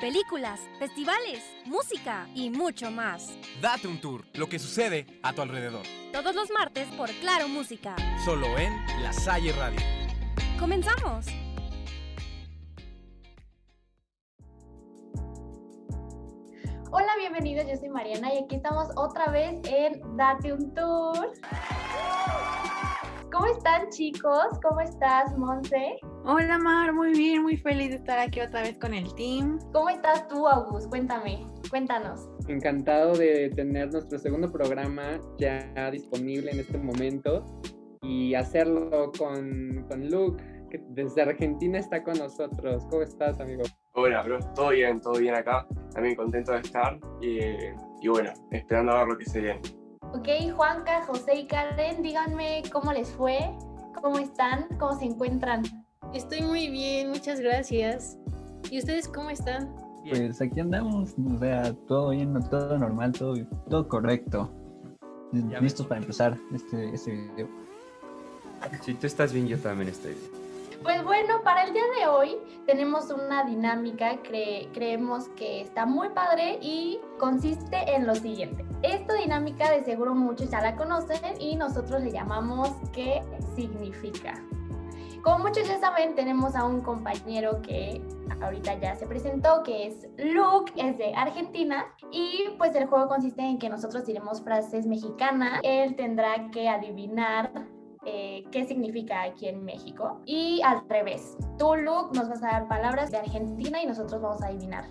películas, festivales, música y mucho más. Date un tour, lo que sucede a tu alrededor. Todos los martes por Claro Música. Solo en La Salle Radio. ¡Comenzamos! Hola, bienvenidos, yo soy Mariana y aquí estamos otra vez en Date un Tour. ¿Cómo están chicos? ¿Cómo estás, Monse? Hola Mar, muy bien, muy feliz de estar aquí otra vez con el team. ¿Cómo estás tú, August? Cuéntame, cuéntanos. Encantado de tener nuestro segundo programa ya disponible en este momento y hacerlo con, con Luke, que desde Argentina está con nosotros. ¿Cómo estás, amigo? Hola, bro. Todo bien, todo bien acá. También contento de estar y, y bueno, esperando a ver lo que se viene. Ok, Juanca, José y Karen, díganme cómo les fue, cómo están, cómo se encuentran. Estoy muy bien, muchas gracias. ¿Y ustedes cómo están? Pues aquí andamos, o sea, todo bien, todo normal, todo, todo correcto. Listos para empezar este, este video. Si tú estás bien, yo también estoy bien. Pues bueno, para el día de hoy tenemos una dinámica que creemos que está muy padre y consiste en lo siguiente. Esta dinámica de seguro muchos ya la conocen y nosotros le llamamos ¿qué significa? Como muchos ya saben, tenemos a un compañero que ahorita ya se presentó, que es Luke, es de Argentina, y pues el juego consiste en que nosotros diremos frases mexicanas, él tendrá que adivinar eh, qué significa aquí en México. Y al revés, tú, Luke, nos vas a dar palabras de Argentina y nosotros vamos a adivinar.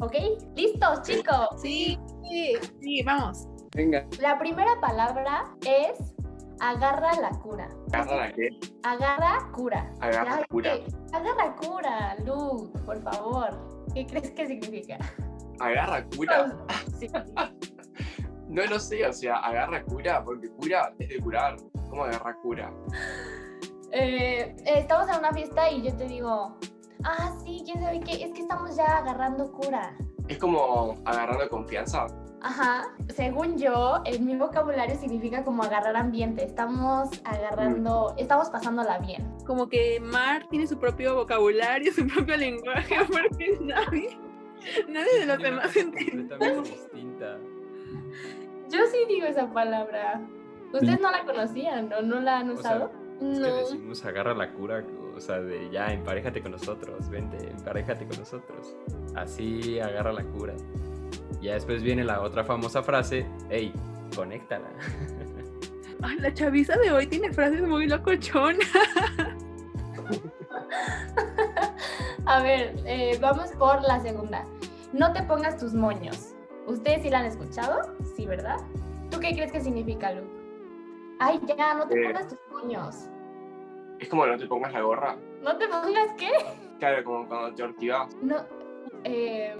¿Ok? ¿Listos, chicos? Sí, sí, sí, vamos. Venga. La primera palabra es agarra la cura. ¿Agarra la qué? Agarra cura. Agarra Ya, cura. ¿qué? Agarra cura, Luke, por favor. ¿Qué crees que significa? ¿Agarra cura? Sí. No lo sé, o sea, agarra cura, porque cura es de curar. ¿Cómo agarra cura? Eh, estamos en una fiesta y yo te digo, ah, sí, quién sabe qué, es que estamos ya agarrando cura. Es como agarrando confianza. Ajá, según yo, en mi vocabulario significa como agarrar ambiente. Estamos agarrando, estamos pasándola bien. Como que Mar tiene su propio vocabulario, su propio lenguaje, porque nadie, nadie de los demás entiende. completamente distinta. Yo sí digo esa palabra. ¿Ustedes no la conocían o no la han O sea, usado? que No. decimos agarra la cura, o sea, de ya, emparejate con nosotros, vente, emparejate con nosotros. Así agarra la cura. Ya después viene la otra famosa frase, hey, conéctala. Ay, la chaviza de hoy tiene frases muy locochonas. A ver, eh, vamos por la segunda. No te pongas tus moños. ¿Ustedes sí la han escuchado? Sí, ¿verdad? ¿Tú qué crees que significa, Luke? Ay, ya, no te Eh. pongas tus moños. Es como no te pongas la gorra. ¿No te pongas qué? Claro, como cuando te ortivas. No. Eh,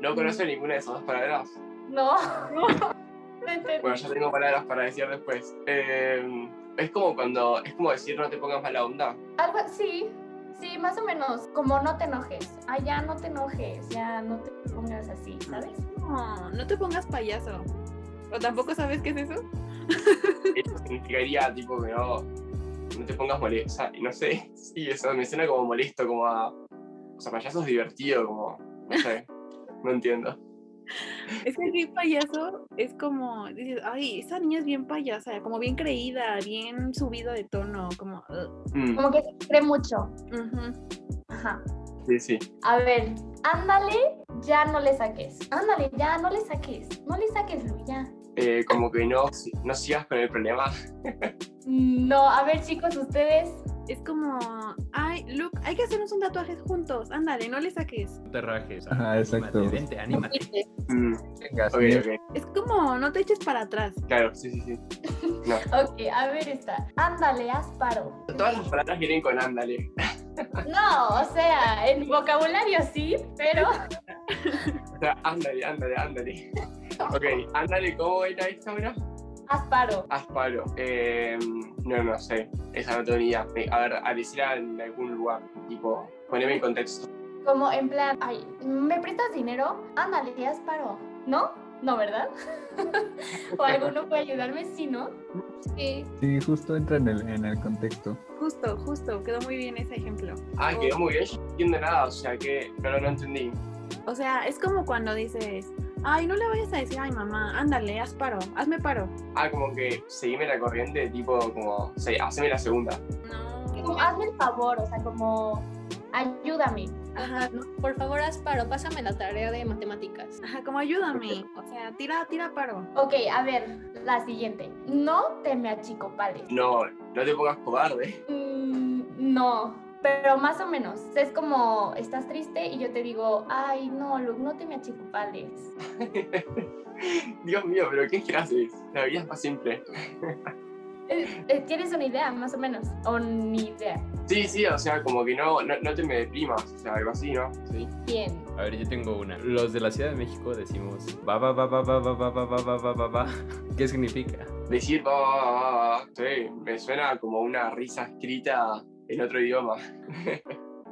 No conozco ninguna de esas dos palabras. no. No. Bueno, ya tengo palabras para decir después. Eh, es como cuando, es como decir no te pongas mala onda. Algo sí. Sí, más o menos. Como no te enojes. Ay, ya no te enojes. Ya no te pongas así, ¿sabes? No, no te pongas payaso. ¿O tampoco sabes qué es eso? Eso significaría tipo que no, no te pongas molesto. O sea, y no sé, sí, eso me suena como molesto, como a. O sea, payaso es divertido, como. No sé. No entiendo. Es que aquí payaso es como, dices, ay, esa niña es bien payasa, como bien creída, bien subida de tono, como... Mm, Como que se cree mucho. Ujú. Ajá. sí, sí. A ver, ándale, ya no le saques. Ándale, ya no le saques. No le saques, ya. Eh, como que no, no sigas con el problema. No, a ver, chicos, ustedes. Es como, ay, Luke, hay que hacernos un tatuaje juntos, ándale, no le saques. No te rajes. Ajá, anímate, exacto. Vente, anímate. Mm, Venga, sí. Es como, no te eches para atrás. Claro, sí, sí, sí. No. Ok, a ver esta. Ándale, haz paro. Todas las palabras vienen con ándale. No, o sea, en vocabulario sí, pero. O sea, ándale, ándale, ándale. Ok, ándale, ¿cómo era esta ahora? Haz paro. Haz palo. Eh, no, no sé. Esa no tengo ni idea. A ver, a decirla en algún lugar. Tipo, poneme en contexto. Como en plan, ay, ¿me prestas dinero? Ándale, haz paro. ¿No? No, ¿verdad? o alguno puede ayudarme, sí, ¿no? Sí, Sí, justo entra en el, en el contexto. justo, justo, quedó muy bien ese ejemplo. Ah, quedó muy bien. Yo no entiendo nada, o sea que. Pero no entendí. O sea, es como cuando dices, ay, no le vayas a decir, ay, mamá, ándale, haz paro, hazme paro. Ah, como que seguime la corriente, tipo como, sí, haceme la segunda. No. Como, hazme el favor, o sea, como, ayúdame. Ajá, no, por favor, haz paro, pásame la tarea de matemáticas. Ajá, como ayúdame. O sea, tira, tira paro. Ok, a ver, la siguiente. No te me achicopales. No, no te pongas cobarde. Mm, no, pero más o menos. Es como, estás triste y yo te digo, ay, no, Luke, no te me achicopales. Dios mío, pero ¿qué haces? La vida es más simple. Eh, eh, ¿Tienes una idea, más o menos? ¿O ni idea? Sí, sí, o sea, como que no, no, no te me deprimas, o sea, algo así, ¿no? Sí. Bien. A ver, yo tengo una. Los de la Ciudad de México decimos va va va va va va va va va va va va va. ¿Qué significa? Decir va, va, va, va, va, sí, me suena como una risa escrita en otro idioma.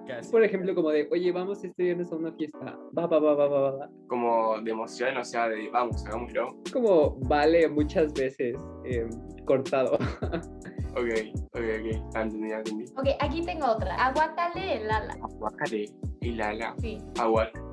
Casi. Por ejemplo, como de, oye, vamos este viernes a una fiesta. Va, va, va, va, va, va. Como de emoción, o sea, de vamos, hagámoslo. Como vale muchas veces eh, cortado. Ok, ok, ok, ya entendí, entendí. Ok, aquí tengo otra. Aguacale el ala. Aguacale, el ala. Sí.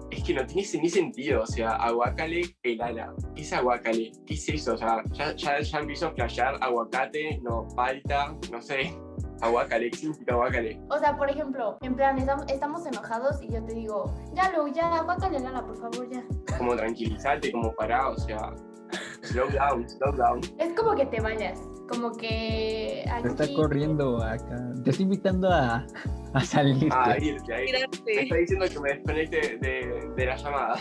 Es que no tiene ese- ni sentido, o sea, aguacale, el ala. ¿Qué es aguacale? ¿Qué es eso? O sea, ya, ya, ya empiezo a flashear aguacate, no, palta, no sé. Aguacale, ¿qué significa aguacale? O sea, por ejemplo, en plan, estamos, enojados y yo te digo, ya, Luke, ya, aguacale el ala, por favor, ya. Como tranquilizarte, como parar, o sea, slow down, slow down. Es como que te vayas. Como que aquí... Te está corriendo acá. Te estoy invitando a, a salirte. Ah, irte, ahí. Me Tirarte. está diciendo que me desconecte de, de la llamada.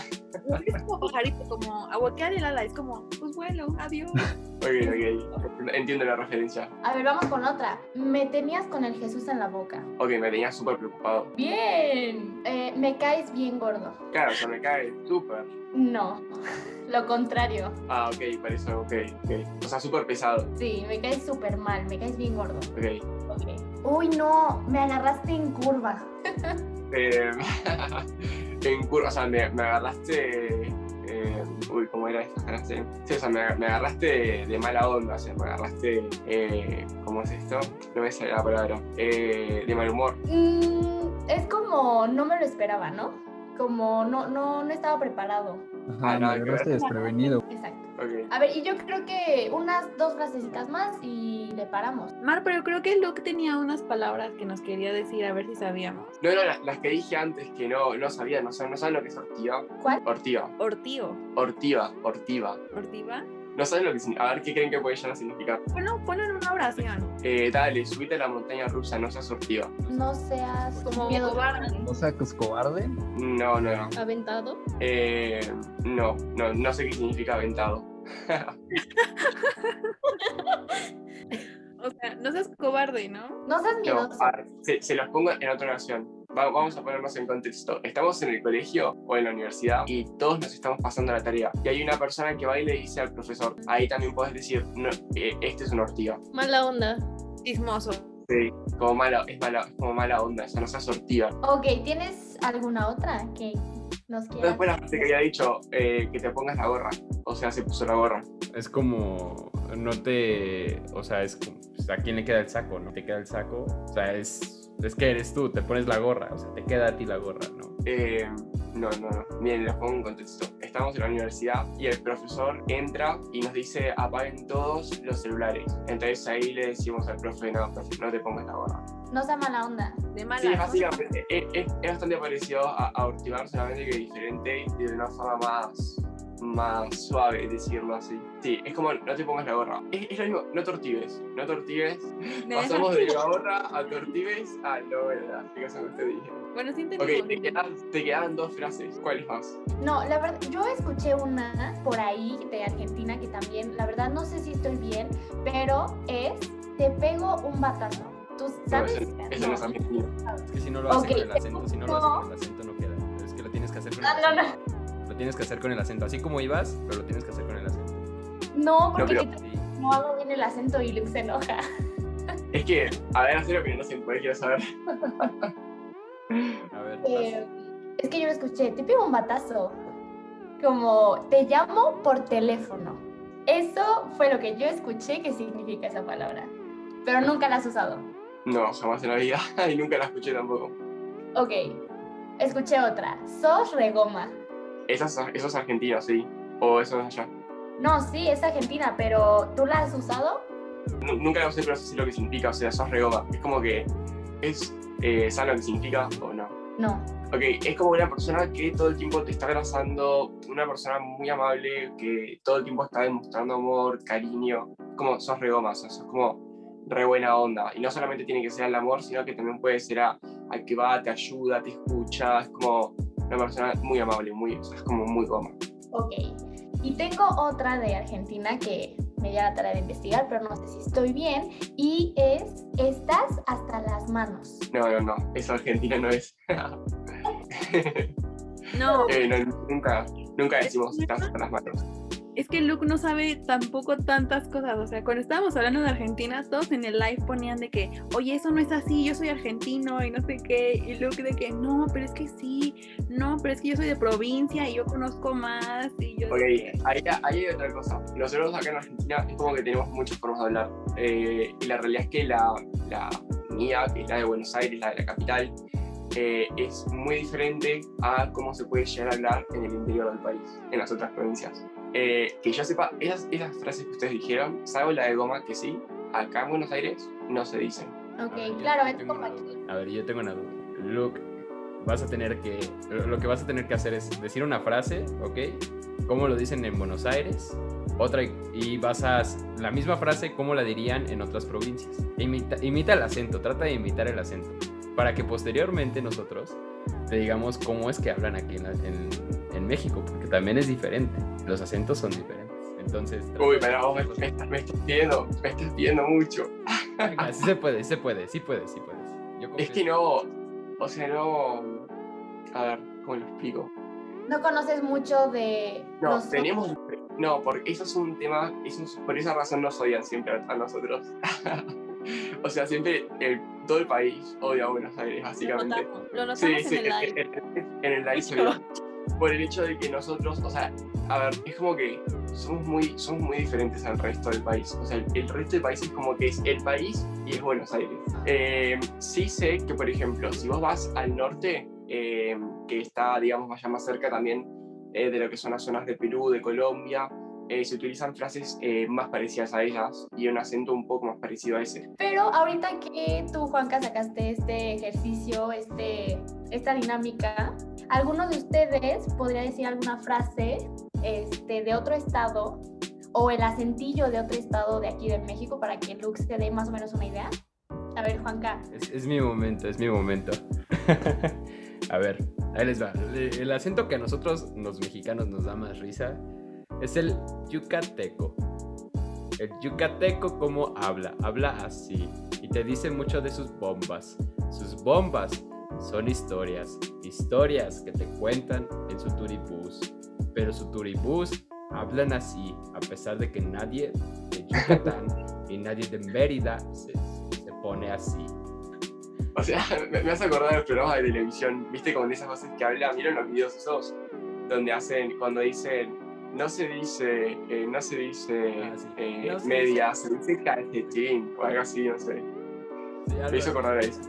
Es como pajarito, como aguaquear el ala. Es como, pues vuelo, adiós. Ok, ok, entiendo la referencia. A ver, vamos con otra. Me tenías con el Jesús en la boca. Ok, me tenía súper preocupado. Bien. Eh, me caes bien gordo. Claro, o sea, me cae súper. No, lo contrario. Ah, ok, para eso, ok, ok. O sea, súper pesado. Sí, me caes súper mal, me caes bien gordo. Ok. Ok. Uy, no, me agarraste en curva. Eh, en curva, o sea, me, me agarraste. eh, uy, ¿cómo era frase? Sí, o sea, me, me agarraste de, de mala onda, o sea, me agarraste. eh, ¿Cómo es esto? No me sale la palabra. Eh, de mal humor. Mm, es como, no me lo esperaba, ¿no? Como no, no, no estaba preparado. Ajá, Ah, que agarraste desprevenido. Exacto. Ok. A ver, y yo creo que unas dos frasecitas más y le paramos. Mar, pero creo que Luke tenía unas palabras que nos quería decir, a ver si sabíamos. No, no, las, las que dije antes que no, no sabían, no saben, no saben lo que es ortiva. ¿Cuál? Ortiva, Ortío. ortiva, ortiva. ¿Ortiva? No saben lo que significa. A ver, ¿qué creen que puede llegar a significar? Bueno, ponlo en una oración. Eh, dale, subite a la montaña rusa, no seas ortiva. No seas Como miedoso. cobarde. O sea, que es cobarde. No, no, no. Aventado. Eh, no, no, no sé qué significa aventado. O sea, no seas cobarde, ¿no? No seas No, miedoso. a ver, se, se los pongo en otra oración. Va- vamos a ponernos en contexto. Estamos en el colegio o en la universidad y todos nos estamos pasando la tarea. Y hay una persona que va y le dice al profesor, ahí también puedes decir, no, eh, este es una ortiga. Mala onda. Chismoso. Sí, como mala, es mala, es como mala onda, o sea, no seas ortiga. Ok, ¿tienes alguna otra que nos quieras? Después la frase que había dicho, eh, que te pongas la gorra. O sea, se puso la gorra. Es como, no te, o sea, es como, ¿a quién le queda el saco, no? Te queda el saco, o sea, es, es que eres tú, te pones la gorra, o sea, te queda a ti la gorra, ¿no? Eh, no, no, no. Miren, les pongo en contexto. Estamos en la universidad y el profesor entra y nos dice apaguen todos los celulares. Entonces ahí le decimos al profe, no, profe, no te pongas la gorra. No sea mala onda. De mala. Sí, básicamente es, es- es bastante parecido a, a Ortivar, solamente que diferente y de una forma más, más suave, decirlo así. Sí, es como no te pongas la gorra. Es, es lo mismo, no tortives, no tortives. Me Pasamos de la gorra a tortives a no, ¿verdad? Explicación que te dije. Bueno, sí Ok, te quedan, te quedan dos frases. ¿Cuáles más? No, la verdad, yo escuché una por ahí de Argentina que también, la verdad no sé si estoy bien, pero es te pego un batazo. ¿Tú No, sabes? eso, eso no es argentino. Es que si no lo haces Ok, con el acento, si no lo haces no. con el acento no queda. Es que lo tienes que hacer con No, el no, acento. Lo tienes que hacer con el acento, así como ibas, pero lo tienes que hacer con el acento. No, porque pero- ¿qué tal Sí. si no hago bien el acento y Luke se enoja. Es que, a ver, hacer lo que no se puede, quiero saber. A ver, Eh, es que yo lo escuché, te pego un batazo. Como te llamo por teléfono. Eso fue lo que yo escuché que significa esa palabra. Pero nunca la has usado. No, jamás en la vida y nunca la escuché tampoco. Ok, escuché otra. Sos regoma. Esa es- eso es sí. O eso es allá. No, sí, es argentina, pero ¿tú la has usado? Nu- Nunca lo sé, pero sé lo que significa. O sea, sos regoma. Es como que es. Eh, ¿Sabes lo que significa o no? No. Ok, es como una persona que todo el tiempo te está abrazando, una persona muy amable que todo el tiempo está demostrando amor, cariño, como sos re goma, o sea, sos como re buena onda. Y no solamente tiene que ser al amor, sino que también puede ser a, al que va, te ayuda, te escucha, es como una persona muy amable, muy, o sea, es como muy goma. Ok. Y tengo otra de Argentina que me dio la tarea de investigar, pero no sé si estoy bien. Y es, estás hasta las manos. No, no, no, eso Argentina no es. No, Eh, no, nunca, nunca decimos estás hasta las manos. Es que Luke no sabe tampoco tantas cosas. O sea, cuando estábamos hablando de Argentina, todos en el live ponían de que, oye, eso no es así, yo soy argentino y no sé qué. Y Luke de que, no, pero es que sí, no, pero es que yo soy de provincia y yo conozco más. Y yo Ok, que- ahí, ahí hay otra cosa. Nosotros acá en Argentina es como que tenemos muchas formas de hablar. Eh, y la realidad es que la, la mía, que es la de Buenos Aires, la de la capital, eh, es muy diferente a cómo se puede llegar a hablar en el interior del país, en las otras provincias. Eh, que yo sepa, esas, esas frases que ustedes dijeron, salvo la de goma, que sí, acá en Buenos Aires no se dicen. Ok, A ver, claro, es como. A ver, yo tengo una duda. Luke, vas a tener que. Lo que vas a tener que hacer es decir una frase, ¿ok? ¿Cómo lo dicen en Buenos Aires? Otra, y vas a. La misma frase, ¿cómo la dirían en otras provincias? Imita, imita el acento, trata de imitar el acento. Para que posteriormente nosotros te digamos cómo es que hablan aquí en, la- en México, porque también es diferente. Los acentos son diferentes. Entonces. Uy, pero vos me, me estás, me estás pidiendo, me estás pidiendo mucho. Venga, sí se puede, sí se puede, sí puedes, sí puedes. Yo Es que no, o sea, no... A ver, ¿cómo lo explico? No conoces mucho de No, los tenemos. No, porque eso es un tema. Eso es- por esa razón nos odian siempre a, nosotros. o sea, siempre el- todo el país odia a Buenos Aires, Lo básicamente. notamos, lo notamos Sí, en sí, el live. en, en- en el live se ve. Por el hecho de que nosotros, o sea, a ver, es como que somos muy, somos muy diferentes al resto del país. O sea, el, el resto del país es como que es el país y es Buenos Aires. Eh, sí sé que, por ejemplo, si vos vas al norte, eh, que está, digamos, vaya más cerca también eh, de lo que son las zonas de Perú, de Colombia, eh, se utilizan frases eh, más parecidas a ellas y un acento un poco más parecido a ese. Pero ahorita que tú, Juanca, sacaste este ejercicio, este, esta dinámica, ¿alguno de ustedes podría decir alguna frase este, de otro estado o el acentillo de otro estado de aquí de México para que Lux se dé más o menos una idea? A ver, Juanca. Es, es mi momento, es mi momento. a ver, ahí les va. El acento que a nosotros, los mexicanos, nos da más risa es el yucateco. El yucateco, ¿cómo habla? Habla así. Y te dice mucho de sus bombas. Sus bombas son historias. Historias que te cuentan en su turibús. Pero su turibús hablan así, a pesar de que nadie de Yucatán y nadie de Mérida se, se pone así. O sea, me, me hace acordar de programas de televisión, viste, con esas voces que hablan, ¿vieron los videos esos? Donde hacen, cuando dicen, no se dice, eh, no se dice Ah, sí. eh, No se media, se dice calcetín, o algo así, no sé. Sí, algo Me hizo así. acordar a eso.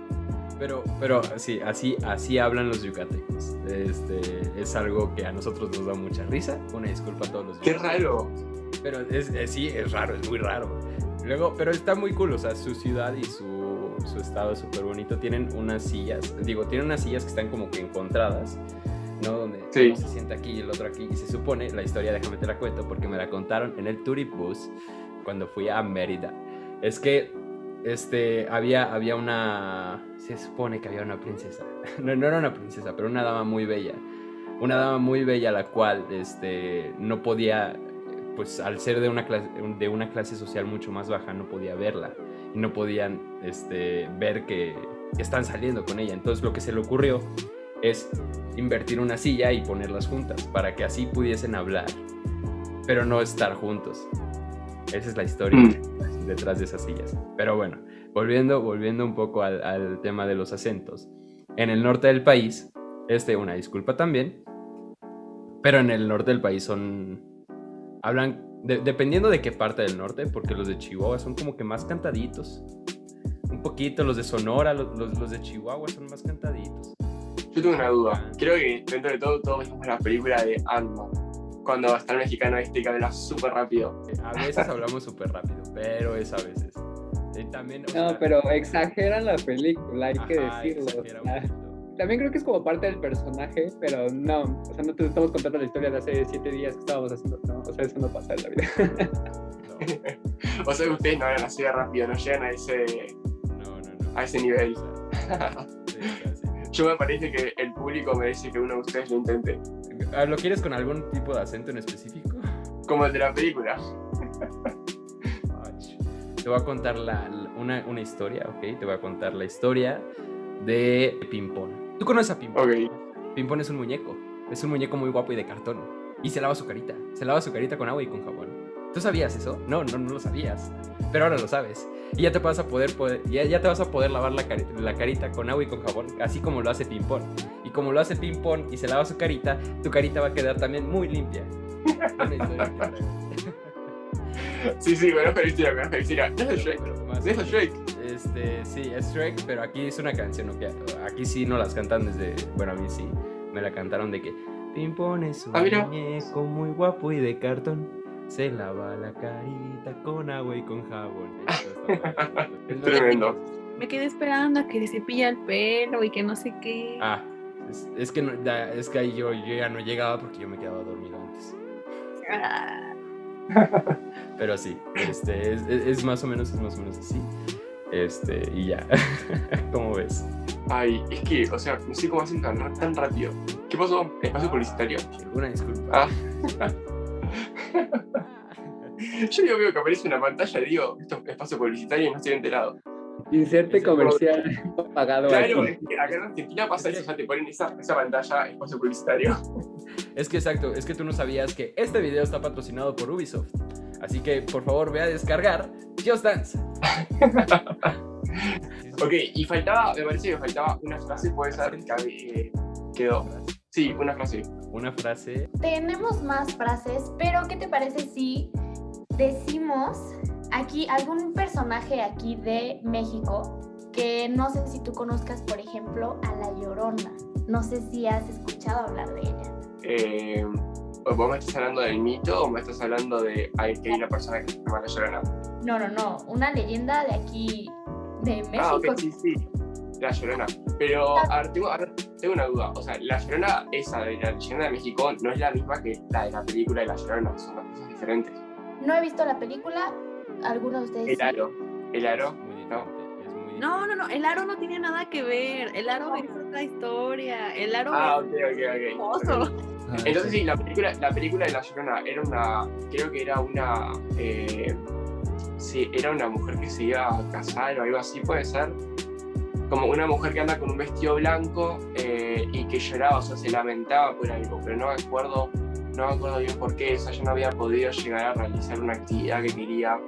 Pero, pero sí, así, así hablan los yucatecos. Este, es algo que a nosotros nos da mucha risa. Una disculpa a todos los Qué yucatecos. raro. Pero es, es- sí, es raro, es muy raro. Luego, pero está muy cool, o sea, su ciudad y su, su estado es súper bonito. Tienen unas sillas, digo, tienen unas sillas que están como que encontradas, ¿no? Donde Sí. uno se sienta aquí y el otro aquí. Y se supone, la historia, déjame te la cuento, porque me la contaron en el Turibus cuando fui a Mérida. Es que este, había, había una. Se supone que había una princesa. No, no era una princesa, pero una dama muy bella. Una dama muy bella, la cual este, no podía, pues al ser de una, clase, de una clase social mucho más baja, no podía verla. Y no podían este, ver que, están saliendo con ella. Entonces lo que se le ocurrió es invertir una silla y ponerlas juntas para que así pudiesen hablar, pero no estar juntos. Esa es la historia Mm. detrás de esas sillas. Pero bueno, volviendo, volviendo un poco al, al tema de los acentos. En el norte del país, este, una disculpa también, pero en el norte del país son, hablan, de- dependiendo de qué parte del norte, porque los de Chihuahua son como que más cantaditos. Un poquito, los de Sonora, los, los- los de Chihuahua son más cantaditos. Yo tengo una duda. Creo que dentro de todo, todos vimos la película de Ant-Man. Cuando está el mexicano este que habla súper rápido. A veces hablamos súper rápido, pero es a veces. Y también, No, sea, pero exageran la película, hay que decirlo. o sea, también creo que es como parte del personaje, pero no. O sea, no te estamos contando la historia de hace siete días que estábamos haciendo. No, o sea, eso no pasa en la vida. No, O sea ustedes no hablan así de rápido, no llegan a ese, no, no, no. a ese nivel. Sí, sea, sí. Yo me parece que el público merece que uno de ustedes lo intente. Ah, ¿Lo quieres con algún tipo de acento en específico? Como el de la película. Te voy a contar la- una, una historia, ¿ok? Te voy a contar la historia de Pimpón. ¿Tú conoces a Pimpón? Ok. Pimpón es un muñeco. Es un muñeco muy guapo y de cartón. Y se lava su carita. Se lava su carita con agua y con jabón. ¿Tú sabías eso? No, no, no lo sabías. Pero ahora lo sabes. Y ya te vas a poder, poder- ya, ya te vas a poder lavar la, cari- la carita con agua y con jabón, así como lo hace Pimpón. Y como lo hace Pimpón y se lava su carita, tu carita va a quedar también muy limpia. Sí, sí, conozco la historia, la historia. Es Shrek. Pero es Shrek. Este, sí, es Shrek, pero aquí es una canción. Aquí sí no las cantan desde, bueno, a mí sí, me la cantaron de que Pimpón es un Ah, muñeco muy guapo y de cartón, se lava la carita con agua y con jabón. Es Tremendo. Me quedé esperando a que se cepilla el pelo y que no sé qué. Ah, es, es que, no- ya- es que ahí yo, yo ya no llegaba porque yo me quedaba dormido antes. Ah, Pero sí, este, es, es- es más o menos, es más o menos así. Este, y ya, ¿cómo ves? Ay, es que, o sea, no sé cómo hacen tan, tan rápido. ¿Qué pasó? Espacio publicitario. Alguna disculpa. Ah. Yo digo, veo que aparece una pantalla y digo, esto es espacio publicitario y no estoy enterado. Inserte comercial pagado Claro, aquí. es que acá en Argentina pasa eso, o sea, te ponen esa, esa pantalla, espacio publicitario. Es que exacto, es que tú no sabías que este video está patrocinado por Ubisoft. Así que por favor ve a descargar Just Dance. Ok, y faltaba, me parece que faltaba una frase, puede ser, que eh, quedó. Sí, una frase. Una frase. Tenemos más frases, pero ¿qué te parece si decimos aquí algún personaje aquí de México que no sé si tú conozcas, por ejemplo, a La Llorona? No sé si has escuchado hablar de ella. Eh, ¿Vos me estás hablando del mito o me estás hablando de ay, que hay una persona que se llama La Llorona? No, no, no, una leyenda de aquí, de México. Ah, ok, sí, sí. La Llorona. Pero, a ver, tengo, a ver, tengo una duda. O sea, La Llorona, esa de la leyenda de México, no es la misma que la de la película de La Llorona. Son dos cosas diferentes. No he visto la película, ¿alguno de ustedes El sí? aro. El aro. No. No, no, no, el aro no tiene nada que ver. El aro es otra historia. El aro Ah, es ok, ok, ok. hermoso. ok. Entonces sí, la película, la película de La Llorona era una, creo que era una, eh, sí, era una mujer que se iba a casar o algo así, puede ser. Como una mujer que anda con un vestido blanco eh, y que lloraba, o sea, se lamentaba por algo, pero no me acuerdo, no me acuerdo bien por qué, o sea, yo no había podido llegar a realizar una actividad que quería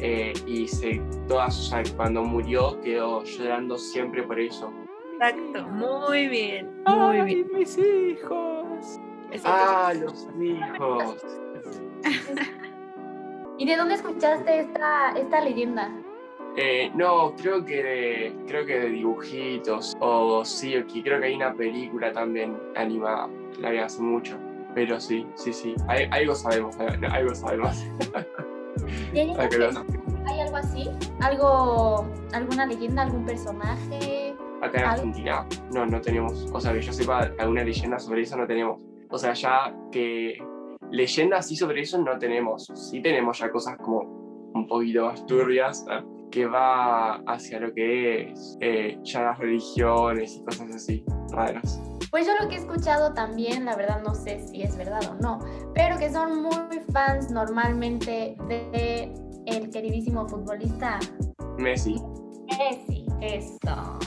eh, y se, todas, o sea, cuando murió quedó llorando siempre por eso. Exacto, muy bien, muy bien. mis hijos! Exacto. Ah, los hijos. ¿Y de dónde escuchaste esta, esta leyenda? Eh, no, creo que de, creo que de dibujitos. O sí, creo que hay una película también animada. La vi hace mucho. Pero sí, sí, sí. Hay- algo sabemos, algo sabemos. ¿Y hay, Ah, que lo- ¿Hay algo así? ¿Algo, ¿Alguna leyenda, algún personaje? Acá en Algo. Argentina no, no tenemos. O sea, que yo sepa alguna leyenda sobre eso no tenemos. O sea, ya que leyendas así sobre eso no tenemos. Sí tenemos ya cosas como un poquito más turbias. ¿eh? Que va hacia lo que es eh, ya las religiones y cosas así raras. Pues yo lo que he escuchado también, la verdad no sé si es verdad o no, pero que son muy fans normalmente de el queridísimo futbolista Messi. Messi. Eso.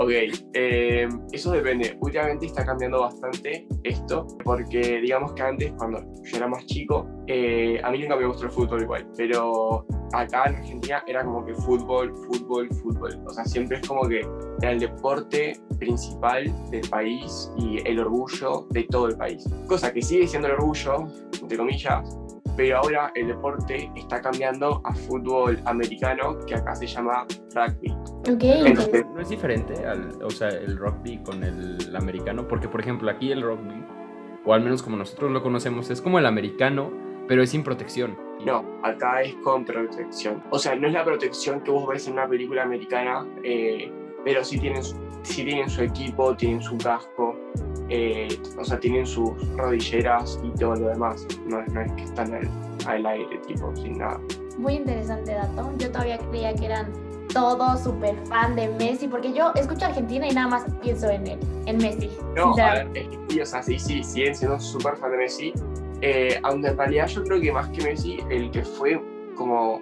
Ok, eh, eso depende. Últimamente está cambiando bastante esto, porque digamos que antes, cuando yo era más chico, eh, a mí nunca me gustó el fútbol igual, pero acá en Argentina era como que fútbol, fútbol, fútbol. O sea, siempre es como que era el deporte principal del país y el orgullo de todo el país. Cosa que sigue siendo el orgullo, entre comillas, pero ahora el deporte está cambiando a fútbol americano, que acá se llama rugby. Ok, No, entonces, no es diferente, al, o sea, el rugby con el americano, porque por ejemplo aquí el rugby, o al menos como nosotros lo conocemos, es como el americano, pero es sin protección. No, acá es con protección. O sea, no es la protección que vos ves en una película americana, eh, pero sí tienen, su- sí tienen su equipo, tienen su casco, eh, o sea, tienen sus rodilleras y todo lo demás. No, es- no es que están al, al aire, tipo, sin nada. muy interesante dato. Yo todavía creía que eran todos súper fan de Messi, porque yo escucho Argentina y nada más pienso en él, en Messi. No, a ver, es o sea, sí, sí, siguen siendo súper fan de Messi. Eh, aunque en realidad yo creo que más que Messi, el que fue como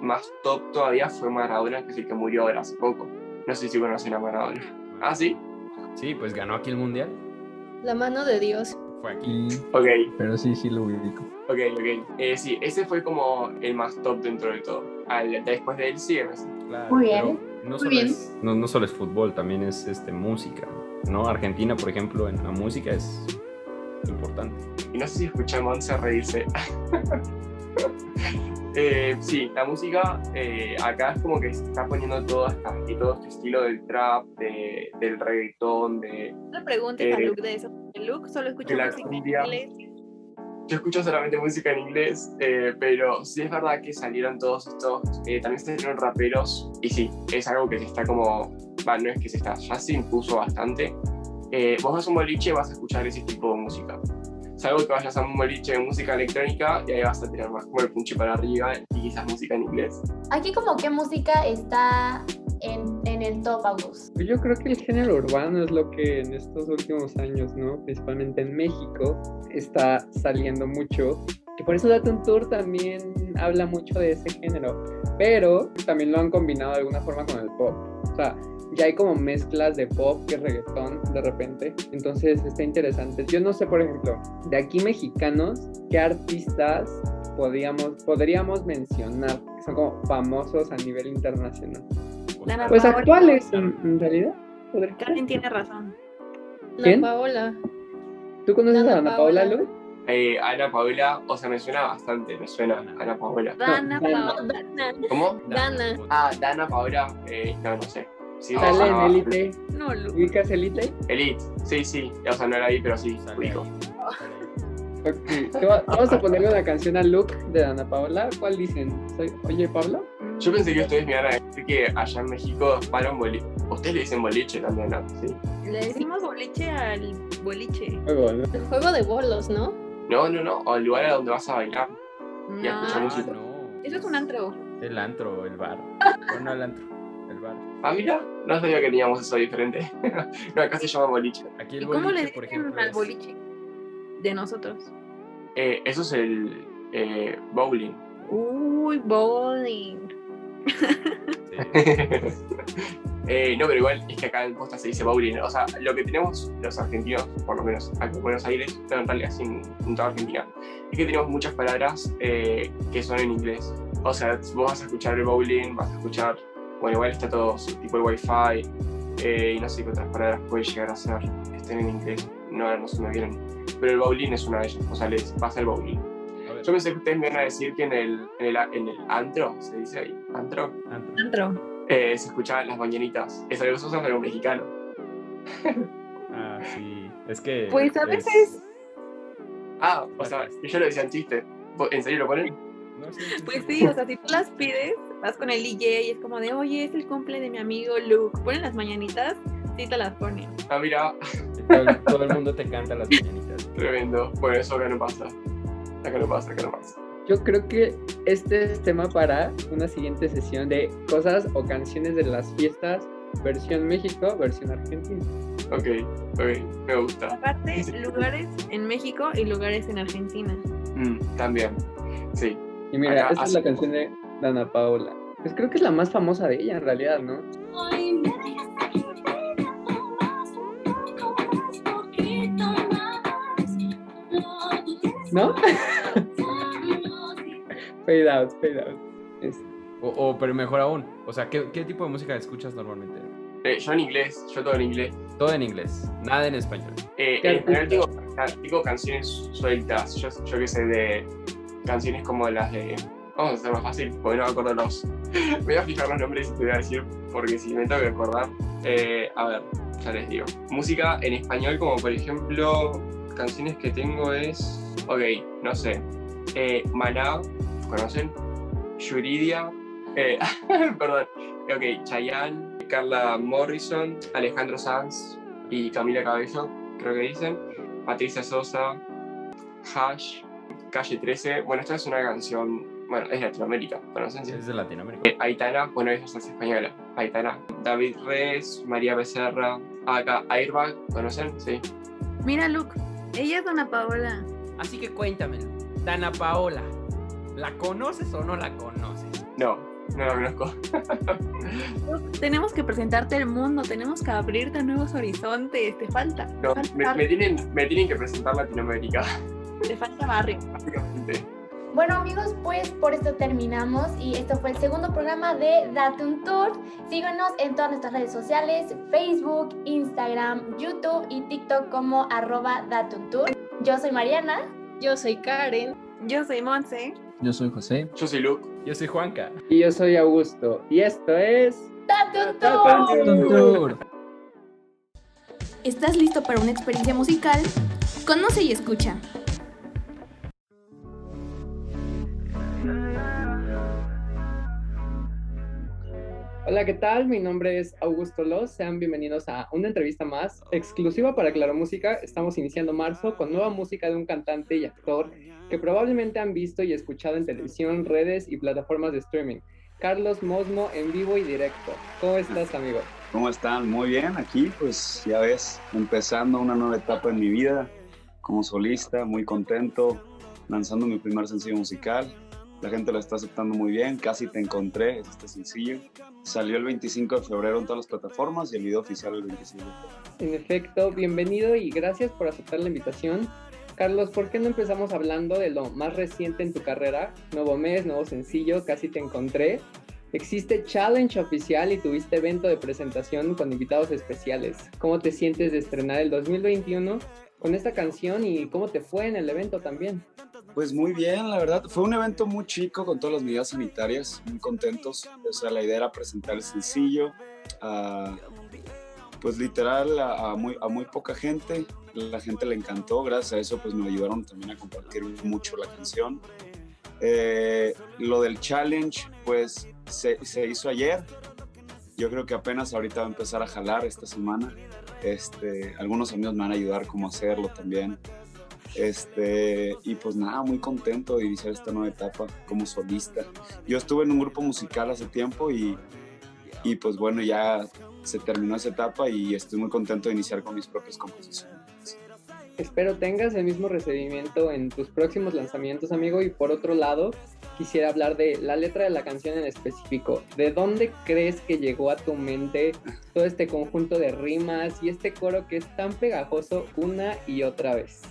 más top todavía fue Maradona, que es el que murió ahora hace poco. No sé si conocen a Maradona. Ah, sí. Sí, pues ganó aquí el mundial. La mano de Dios. Fue aquí. Y- Ok, pero sí, sí lo ubico. ok, ok. Eh, sí, ese fue como el más top dentro de todo. Al- después de él sigue Messi. Claro, Muy bien, pero No solo, bien. Es, no, no solo es fútbol, también es este, música. ¿no? Argentina, por ejemplo, en la música es importante. Y no sé si escuché a Monse reírse. Eh, sí, la música eh, acá es como que se está poniendo todo, esta- y todo este estilo del trap, de- del reggaetón, de... No preguntes a Eh, Luke de eso. Luke solo escucha música en cumbia. inglés. Yo escucho solamente música en inglés, eh, pero sí es verdad que salieron todos estos, eh, también salieron raperos, y sí, es algo que se está como, va, no es que se está, ya se impuso bastante. Eh, vos vas a un boliche y vas a escuchar ese tipo de música. Salvo que vayas a un boliche de música electrónica y ahí vas a tirar más como el punche para arriba y quizás música en inglés. Aquí como qué música está en, en el top, August. Pues Yo creo que el género urbano es lo que en estos últimos años, ¿no? Principalmente en México, está saliendo mucho. Y por eso Date un Tour también habla mucho de ese género. Pero también lo han combinado de alguna forma con el pop. O sea, ya hay como mezclas de pop que reggaetón de repente. Entonces está interesante. Yo no sé, por ejemplo, de aquí mexicanos, ¿qué artistas podríamos, podríamos mencionar que son como famosos a nivel internacional? Pues Paola. actuales, en, en realidad. Carmen tiene razón. Ana ¿Quién? Paola. ¿Tú conoces a Ana Paola, Paola. Lu? Eh, Ana Paola, o sea, me suena bastante, me suena Ana Paola. Dana Dana. Paola. Dana. ¿Cómo? Dana. Ah, Dana Paola, eh, no, no sé. Sí, Sale no, en no, Elite. No, Luke. ¿Ubicas Elite? Elite, sí, sí, o sea, no la vi, pero sí, Sale ubico. ahí, sale ahí. Ok, te va- Vamos a ponerle una canción a Luke de Ana Paola. ¿Cuál dicen? Soy- Oye, Pablo. Yo pensé que ustedes me iban a decir que allá en México para un boliche. Ustedes le dicen boliche también, ¿no? Sí. Le decimos boliche al boliche. Muy bueno. El juego de bolos, ¿no? No, no, no, o el lugar a donde vas a bailar. Y a escuchar No, música. Ah, no. eso es un antro. El antro, el bar. Bueno, el antro, el bar. Ah, mira, no sabía que teníamos eso diferente. no, acá se llama boliche. Aquí ¿Y el cómo le boliche, por dicen ejemplo, al es- boliche? De nosotros. Eh, eso es el eh, bowling. Uy, bowling. Eh, no, pero igual es que acá en Costa se dice bowling. O sea, lo que tenemos los argentinos, por lo menos aquí en Buenos Aires, pero en realidad sin en toda Argentina, es que tenemos muchas palabras eh, que son en inglés. O sea, vos vas a escuchar el bowling, vas a escuchar, bueno, igual está todo su- tipo el wifi, eh, y no sé qué otras palabras puede llegar a ser que estén en inglés. No, ahora no se me vienen. Pero el bowling es una de ellas, o sea, les pasa el bowling. Yo pensé que ustedes me iban a decir que en el, en el, en el antro, ¿se dice ahí? ¿Antro? antro. Eh, se escuchaban las mañanitas. Eso lo usamos algo mexicano. Ah, sí. Es que. Pues a es- veces, Ah, o sea, yo lo decía en chiste. ¿Vos- ¿En serio lo ponen? No, sí, sí, pues sí, o sea, si tú las pides, vas con el DJ y es como de, oye, es el cumple de mi amigo Luke. Ponen las mañanitas, sí te las ponen. Ah, mira, Todo, el- todo el mundo te canta las mañanitas. tremendo. Bueno, eso acá no pasa. Acá no pasa, acá no pasa. Yo creo que este es tema para una siguiente sesión de cosas o canciones de las fiestas, versión México, versión Argentina. Ok, ok, me gusta. Aparte, lugares en México y lugares en Argentina. Mm, también, sí. Y mira, Acá esta es la canción de Dana Paola. Pues creo que es la más famosa de ella en realidad, ¿no? ¿No? fade out, fade out. Es- O, o, pero mejor aún. O sea, ¿qué, qué tipo de música escuchas normalmente? Eh, yo en inglés, yo todo en inglés. Todo en inglés, nada en español. Eh, ¿Qué en general digo, digo canciones sueltas. Yo, yo que sé, de canciones como las de. Vamos a hacer más fácil, porque no me acuerdo los. voy a fijar los nombres y te voy a decir, porque si me tengo que acordar. Eh, a ver, ya les digo. Música en español, como por ejemplo, canciones que tengo es. Ok, no sé. Eh, Maná, ¿conocen? Yuridia. Eh, perdón. Ok, Chayanne, Carla Morrison, Alejandro Sanz y Camila Cabello, creo que dicen. Patricia Sosa, Hash, Calle 13. Bueno, esta es una canción, bueno, es de Latinoamérica, ¿conocen? Es de Latinoamérica. Eh, Aitana, bueno, ella es española. Aitana. David Res, María Becerra, acá Airbag, ¿conocen? Sí. Mira, Luke, ella es Dana Paola. Así que cuéntamelo. Dana Paola, ¿la conoces o no la conoces? No, no la conozco. Luke, tenemos que presentarte al mundo, tenemos que abrirte a nuevos horizontes. Te falta. No, falta me, me tienen, me tienen que presentar Latinoamérica, Te falta barrio. básicamente. Bueno amigos, pues por esto terminamos y esto fue el segundo programa de Date un Tour. Síguenos en todas nuestras redes sociales, Facebook, Instagram, YouTube y TikTok como arroba Date un Tour. Yo soy Mariana. Yo soy Karen. Yo soy Monse. Yo soy José. Yo soy Luke. Yo soy Juanca. Y yo soy Augusto. Y esto es... Date un Date un. Tour. ¿Estás listo para una experiencia musical? Conoce y escucha. Hola, ¿qué tal? Mi nombre es Augusto Los. Sean bienvenidos a una entrevista más exclusiva para Claro Música. Estamos iniciando marzo con nueva música de un cantante y actor que probablemente han visto y escuchado en televisión, redes y plataformas de streaming. Carlos Mosmo en vivo y directo. ¿Cómo estás, amigo? ¿Cómo están? Muy bien, aquí pues ya ves, empezando una nueva etapa en mi vida como solista, muy contento, lanzando mi primer sencillo musical. La gente lo está aceptando muy bien, casi te encontré, es este sencillo. Salió el 25 de febrero en todas las plataformas y el video oficial el 25 de febrero. En efecto, bienvenido y gracias por aceptar la invitación. Carlos, ¿por qué no empezamos hablando de lo más reciente en tu carrera? Nuevo mes, nuevo sencillo, casi te encontré. Existe challenge oficial y tuviste evento de presentación con invitados especiales. ¿Cómo te sientes de estrenar el 2021 con esta canción y cómo te fue en el evento también? Pues muy bien, la verdad. Fue un evento muy chico con todas las medidas sanitarias, muy contentos. O sea, la idea era presentar el sencillo pues literal, a, muy, poca gente. La gente le encantó, gracias a eso pues me ayudaron también a compartir mucho la canción. Eh, lo del challenge pues se, se hizo ayer. Yo creo que apenas ahorita va a empezar a jalar esta semana. Este, algunos amigos me van a ayudar cómo hacerlo también. Este, y pues nada, muy contento de iniciar esta nueva etapa como solista. Yo estuve en un grupo musical hace tiempo y, y pues bueno, ya se terminó esa etapa y estoy muy contento de iniciar con mis propias composiciones. Espero tengas el mismo recibimiento en tus próximos lanzamientos, amigo. Y por otro lado, quisiera hablar de la letra de la canción en específico. ¿De dónde crees que llegó a tu mente todo este conjunto de rimas y este coro que es tan pegajoso una y otra vez?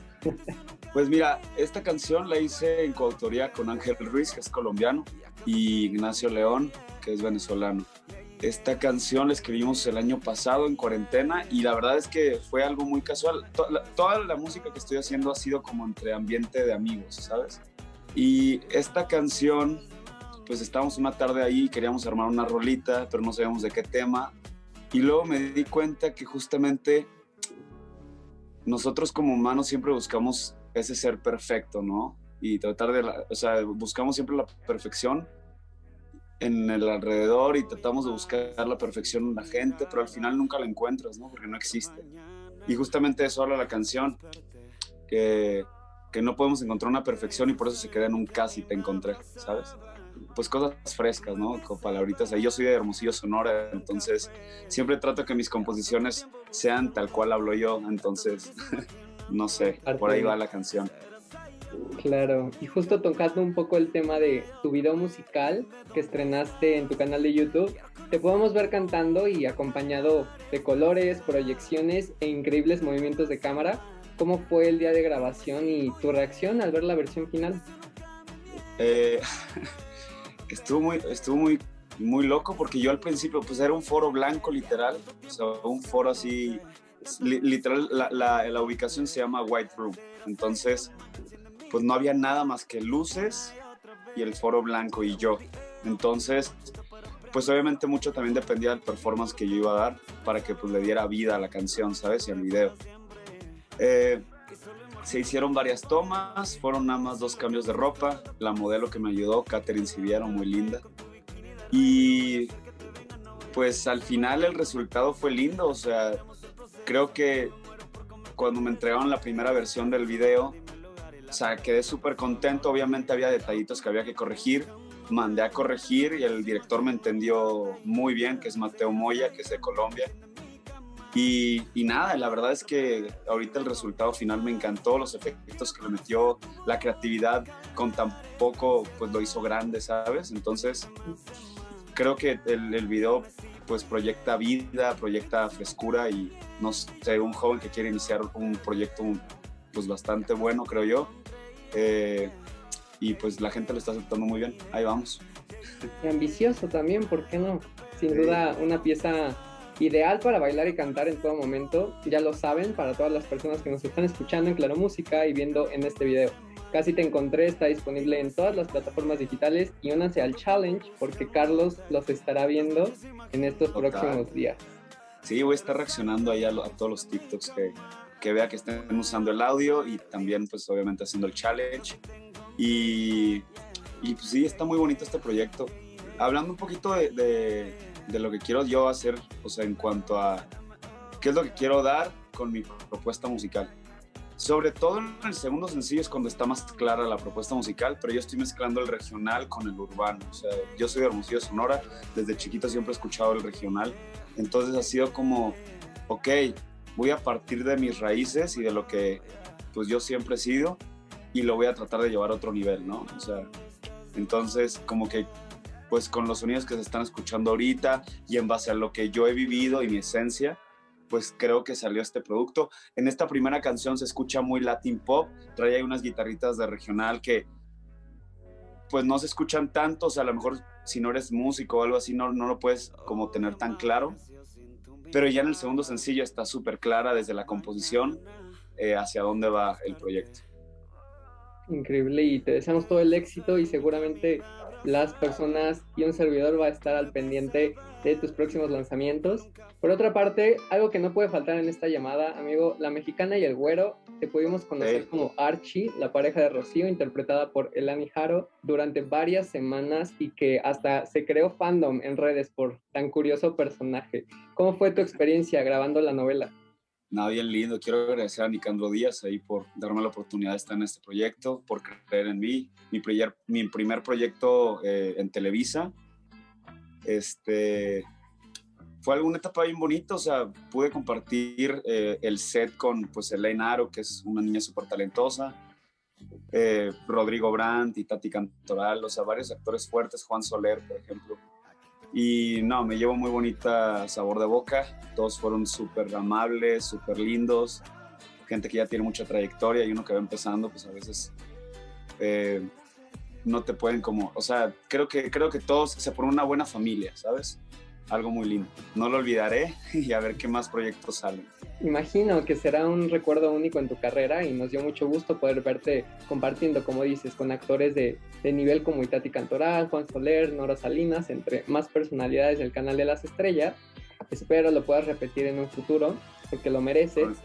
Pues mira, esta canción la hice en coautoría con Ángel Ruiz, que es colombiano, y Ignacio León, que es venezolano. Esta canción la escribimos el año pasado en cuarentena y la verdad es que fue algo muy casual. Toda la música que estoy haciendo ha sido como entre ambiente de amigos, ¿sabes? Y esta canción, pues estábamos una tarde ahí, queríamos armar una rolita, pero no sabíamos de qué tema. Y luego me di cuenta que justamente nosotros como humanos siempre buscamos ese ser perfecto, ¿no? Y tratar de, la- o sea, buscamos siempre la perfección en el alrededor y tratamos de buscar la perfección en la gente, pero al final nunca la encuentras, ¿no? Porque no existe. Y justamente eso habla la canción, que, que no podemos encontrar una perfección y por eso se queda en un casi te encontré, ¿sabes? Pues cosas frescas, ¿no? Con palabritas. Yo soy de Hermosillo, Sonora, entonces siempre trato que mis composiciones sean tal cual hablo yo, entonces, no sé, por ahí va la canción. Claro, y justo tocando un poco el tema de tu video musical que estrenaste en tu canal de YouTube, te podemos ver cantando y acompañado de colores, proyecciones e increíbles movimientos de cámara. ¿Cómo fue el día de grabación y tu reacción al ver la versión final? Eh, estuvo muy, estuvo muy, muy loco porque yo al principio, pues era un foro blanco literal, o sea, un foro así, li- literal, la, la- la ubicación se llama White Room, entonces, pues no había nada más que luces y el foro blanco y yo. Entonces, pues obviamente mucho también dependía del performance que yo iba a dar para que pues le diera vida a la canción, ¿sabes? Y al video. Eh, se hicieron varias tomas, fueron nada más dos cambios de ropa. La modelo que me ayudó, Catherine Siviero, muy linda. Y pues al final el resultado fue lindo, o sea, creo que cuando me entregaron la primera versión del video, o sea, quedé súper contento, obviamente había detallitos que había que corregir, mandé a corregir y el director me entendió muy bien, que es Mateo Moya, que es de Colombia. Y, y, nada, la verdad es que ahorita el resultado final me encantó, los efectos que le metió, la creatividad con tan poco, pues lo hizo grande, ¿sabes? Entonces, creo que el, el video pues proyecta vida, proyecta frescura y no sé, un joven que quiere iniciar un proyecto pues bastante bueno, creo yo. Eh, y pues la gente lo está aceptando muy bien, ahí vamos. Y ambicioso también, ¿por qué no? Sin duda una pieza ideal para bailar y cantar en todo momento, ya lo saben, para todas las personas que nos están escuchando en Claro Música y viendo en este video. Casi te encontré está disponible en todas las plataformas digitales y únanse al challenge porque Carlos los estará viendo en estos próximos días. Sí, voy a estar reaccionando ahí a, todos los TikToks que, que, vea que estén usando el audio y también pues obviamente haciendo el challenge. Y, y pues sí, está muy bonito este proyecto. Hablando un poquito de, de, de lo que quiero yo hacer, o sea, en cuanto a qué es lo que quiero dar con mi propuesta musical. Sobre todo en el segundo sencillo es cuando está más clara la propuesta musical, pero yo estoy mezclando el regional con el urbano. O sea, yo soy de Hermosillo, Sonora, desde chiquito siempre he escuchado el regional. Entonces ha sido como, ok, voy a partir de mis raíces y de lo que pues yo siempre he sido y lo voy a tratar de llevar a otro nivel, ¿no? O sea, entonces como que pues con los sonidos que se están escuchando ahorita y en base a lo que yo he vivido y mi esencia, pues creo que salió este producto. En esta primera canción se escucha muy Latin pop, trae unas guitarritas de regional que pues no se escuchan tanto, o sea, a lo mejor si no eres músico o algo así no, no lo puedes como tener tan claro, pero ya en el segundo sencillo está súper clara desde la composición eh, hacia dónde va el proyecto. Increíble y te deseamos todo el éxito y seguramente las personas y un servidor va a estar al pendiente de tus próximos lanzamientos. Por otra parte, algo que no puede faltar en esta llamada, amigo, la mexicana y el güero, te pudimos conocer como Archie, la pareja de Rocío, interpretada por Elani Jaro, durante varias semanas y que hasta se creó fandom en redes por tan curioso personaje. ¿Cómo fue tu experiencia grabando la novela? Nada, bien lindo. Quiero agradecer a Nicandro Díaz ahí por darme la oportunidad de estar en este proyecto, por creer en mí. Mi primer, mi primer proyecto eh, en Televisa. Este, fue alguna etapa bien bonita, o sea, pude compartir eh, el set con pues Elaine Aro, que es una niña súper talentosa, eh, Rodrigo Brandt y Tati Cantoral, o sea, varios actores fuertes, Juan Soler, por ejemplo. Y no, me llevo muy bonita sabor de boca. Todos fueron súper amables, súper lindos. Gente que ya tiene mucha trayectoria y uno que va empezando, pues a veces eh, no te pueden como, o sea, creo que, creo que todos se ponen una buena familia, ¿sabes? Algo muy lindo. No lo olvidaré y a ver qué más proyectos salen. Imagino que será un recuerdo único en tu carrera y nos dio mucho gusto poder verte compartiendo, como dices, con actores de, de nivel como Itati Cantoral, Juan Soler, Nora Salinas, entre más personalidades del canal de las estrellas. Espero lo puedas repetir en un futuro, porque lo mereces.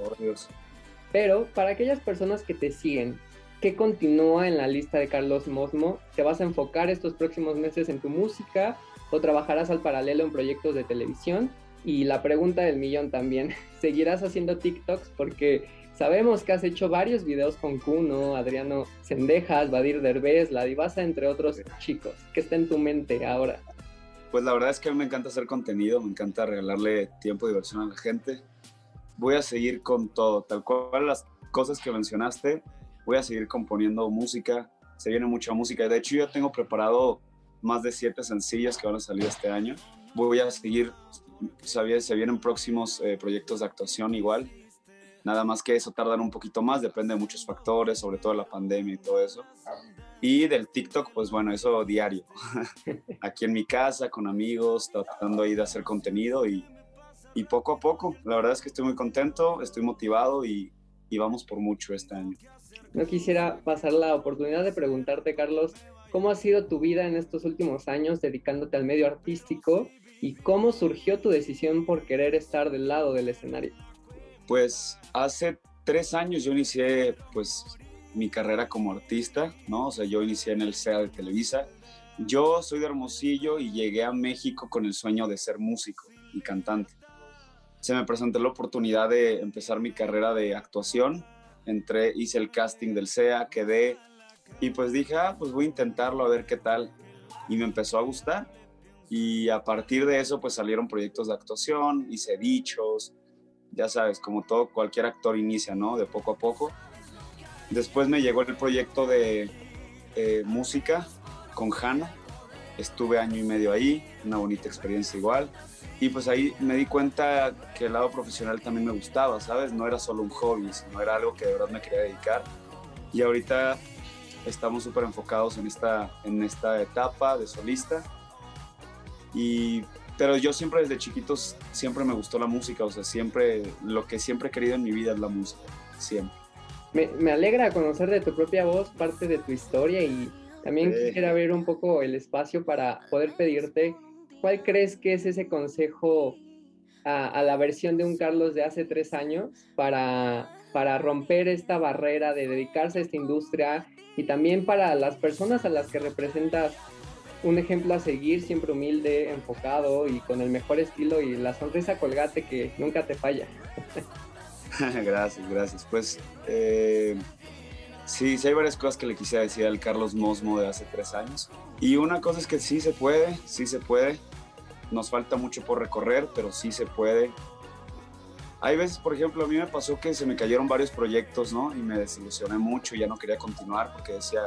Pero para aquellas personas que te siguen, ¿qué continúa en la lista de Carlos Mosmo? ¿Te vas a enfocar estos próximos meses en tu música o trabajarás al paralelo en proyectos de televisión? Y la pregunta del millón también, ¿seguirás haciendo TikToks? Porque sabemos que has hecho varios videos con Kuno, Adriano Sendejas, Badir Derbez, La Divasa, entre otros chicos. ¿Qué está en tu mente ahora? Pues la verdad es que a mí me encanta hacer contenido, me encanta regalarle tiempo y diversión a la gente. Voy a seguir con todo, tal cual las cosas que mencionaste, voy a seguir componiendo música, se viene mucha música. De hecho, yo tengo preparado más de siete sencillos que van a salir este año. Voy a seguir se vienen próximos eh, proyectos de actuación igual. Nada más que eso tardan un poquito más, depende de muchos factores, sobre todo la pandemia y todo eso. Y del TikTok, pues bueno, eso diario. Aquí en mi casa, con amigos, tratando ahí de hacer contenido y, y poco a poco. La verdad es que estoy muy contento, estoy motivado y, y vamos por mucho este año. no quisiera pasar la oportunidad de preguntarte, Carlos, ¿cómo ha sido tu vida en estos últimos años dedicándote al medio artístico y cómo surgió tu decisión por querer estar del lado del escenario? Pues hace tres años yo inicié pues mi carrera como artista, ¿no? O sea, yo inicié en el CEA de Televisa. Yo soy de Hermosillo y llegué a México con el sueño de ser músico y cantante. Se me presentó la oportunidad de empezar mi carrera de actuación. Entré, hice el casting del CEA, quedé y pues dije, ah, pues voy a intentarlo a ver qué tal. Y me empezó a gustar. Y a partir de eso, pues salieron proyectos de actuación, hice dichos, ya sabes, como todo, cualquier actor inicia, ¿no? De poco a poco. Después me llegó el proyecto de eh, música con Hanna. Estuve año y medio ahí, una bonita experiencia igual. Y pues ahí me di cuenta que el lado profesional también me gustaba, ¿sabes? No era solo un hobby, sino era algo que de verdad me quería dedicar. Y ahorita estamos súper enfocados en esta, en esta etapa de solista. Y, pero yo siempre desde chiquitos, siempre me gustó la música, o sea, siempre, lo que siempre he querido en mi vida es la música, siempre. Me, me alegra conocer de tu propia voz parte de tu historia y también quisiera ver un poco el espacio para poder pedirte cuál crees que es ese consejo a, a, la versión de un Carlos de hace tres años para, para romper esta barrera de dedicarse a esta industria y también para las personas a las que representas un ejemplo a seguir, siempre humilde, enfocado y con el mejor estilo y la sonrisa colgate que nunca te falla. gracias, gracias. Pues eh, sí, sí hay varias cosas que le quisiera decir al Carlos Mosmo de hace tres años. Y una cosa es que sí se puede, sí se puede. Nos falta mucho por recorrer, pero sí se puede. Hay veces, por ejemplo, a mí me pasó que se me cayeron varios proyectos, ¿no? Y me desilusioné mucho, ya no quería continuar porque decía,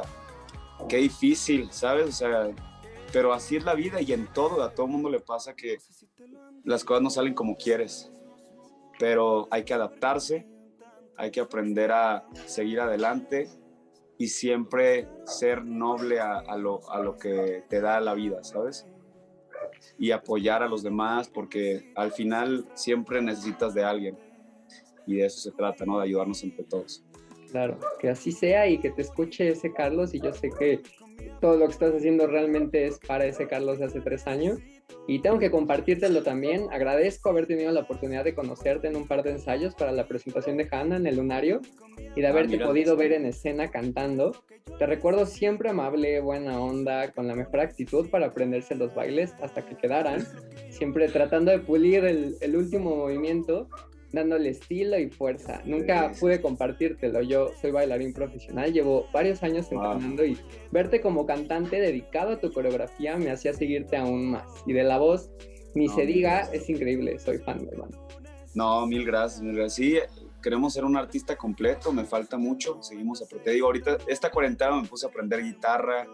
qué difícil, ¿sabes? O sea, pero así es la vida y en todo, a todo mundo le pasa que las cosas no salen como quieres pero hay que adaptarse, hay que aprender a seguir adelante y siempre ser noble a, lo, que te da la vida, ¿sabes? Y apoyar a los demás porque al final siempre necesitas de alguien y de eso se trata, ¿no? De ayudarnos entre todos. Claro, que así sea y que te escuche ese Carlos y yo sé que todo lo que estás haciendo realmente es para ese Carlos de hace tres años y tengo que compartírtelo también. Agradezco haber tenido la oportunidad de conocerte en un par de ensayos para la presentación de Hannah en el Lunario y de ah, haberte podido ver en escena cantando. Te recuerdo siempre amable, buena onda, con la mejor actitud para aprenderse los bailes hasta que quedaran. Siempre tratando de pulir el, el último movimiento dándole estilo y fuerza. Nunca pude compartírtelo. Yo soy bailarín profesional, llevo varios años entrenando y verte como cantante dedicado a tu coreografía me hacía seguirte aún más. Y de la voz, ni se diga, es increíble. Soy fan, hermano. No, mil gracias, mil gracias. Sí, queremos ser un artista completo, me falta mucho. Seguimos aprendiendo. Digo, ahorita, esta cuarentena me puse a aprender guitarra,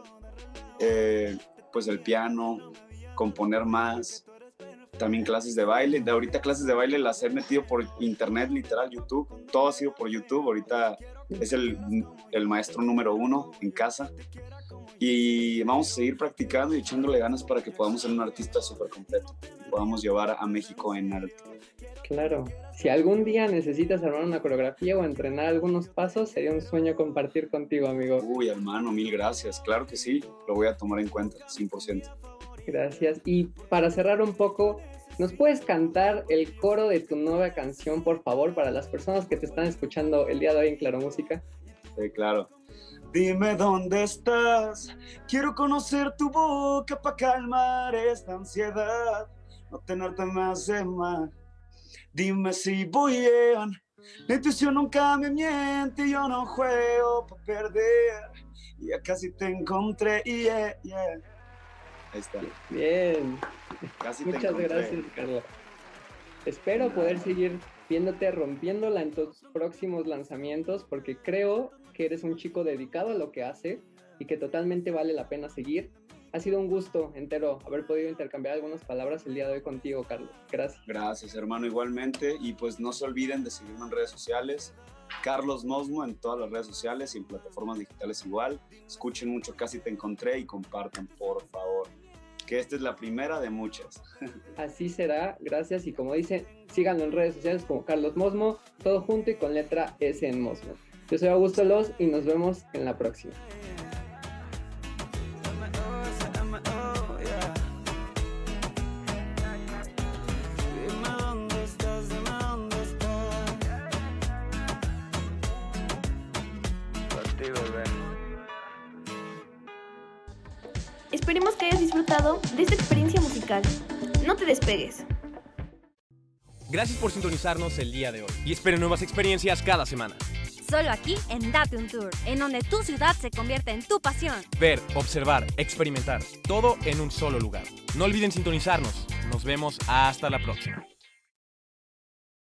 eh, pues el piano, componer más también clases de baile. De ahorita clases de baile las he metido por internet, literal, YouTube. Todo ha sido por YouTube. Ahorita es el, el maestro número uno en casa. Y vamos a seguir practicando y echándole ganas para que podamos ser un artista súper completo. Y podamos llevar a México en arte. Claro. Si algún día necesitas armar una coreografía o entrenar algunos pasos, sería un sueño compartir contigo, amigo. Uy, hermano, mil gracias. Claro que sí, lo voy a tomar en cuenta, 100%. Gracias. Y para cerrar un poco, ¿nos puedes cantar el coro de tu nueva canción, por favor, para las personas que te están escuchando el día de hoy en Claro Música? Sí, claro. Dime dónde estás, quiero conocer tu boca para calmar esta ansiedad, no tenerte más de mal. Dime si voy bien, la intuición nunca me miente, yo no juego para perder, ya casi te encontré, yeah, yeah. Ahí está. Bien. Muchas gracias, Carlos. Espero poder seguir viéndote rompiéndola en tus próximos lanzamientos porque creo que eres un chico dedicado a lo que hace y que totalmente vale la pena seguir. Ha sido un gusto entero haber podido intercambiar algunas palabras el día de hoy contigo, Carlos. Gracias. Gracias, hermano, igualmente. Y pues no se olviden de seguirme en redes sociales. Carlos Mosmo en todas las redes sociales y en plataformas digitales igual. Escuchen mucho Casi Te Encontré y compartan, por favor que esta es la primera de muchas. Así será, gracias. Y como dice, síganlo en redes sociales como Carlos Mosmo, todo junto y con letra S en Mosmo. Yo soy Augusto Los y nos vemos en la próxima. Te despegues. Gracias por sintonizarnos el día de hoy y esperen nuevas experiencias cada semana. Solo aquí en Date un Tour, en donde tu ciudad se convierte en tu pasión. Ver, observar, experimentar, todo en un solo lugar. No olviden sintonizarnos. Nos vemos hasta la próxima.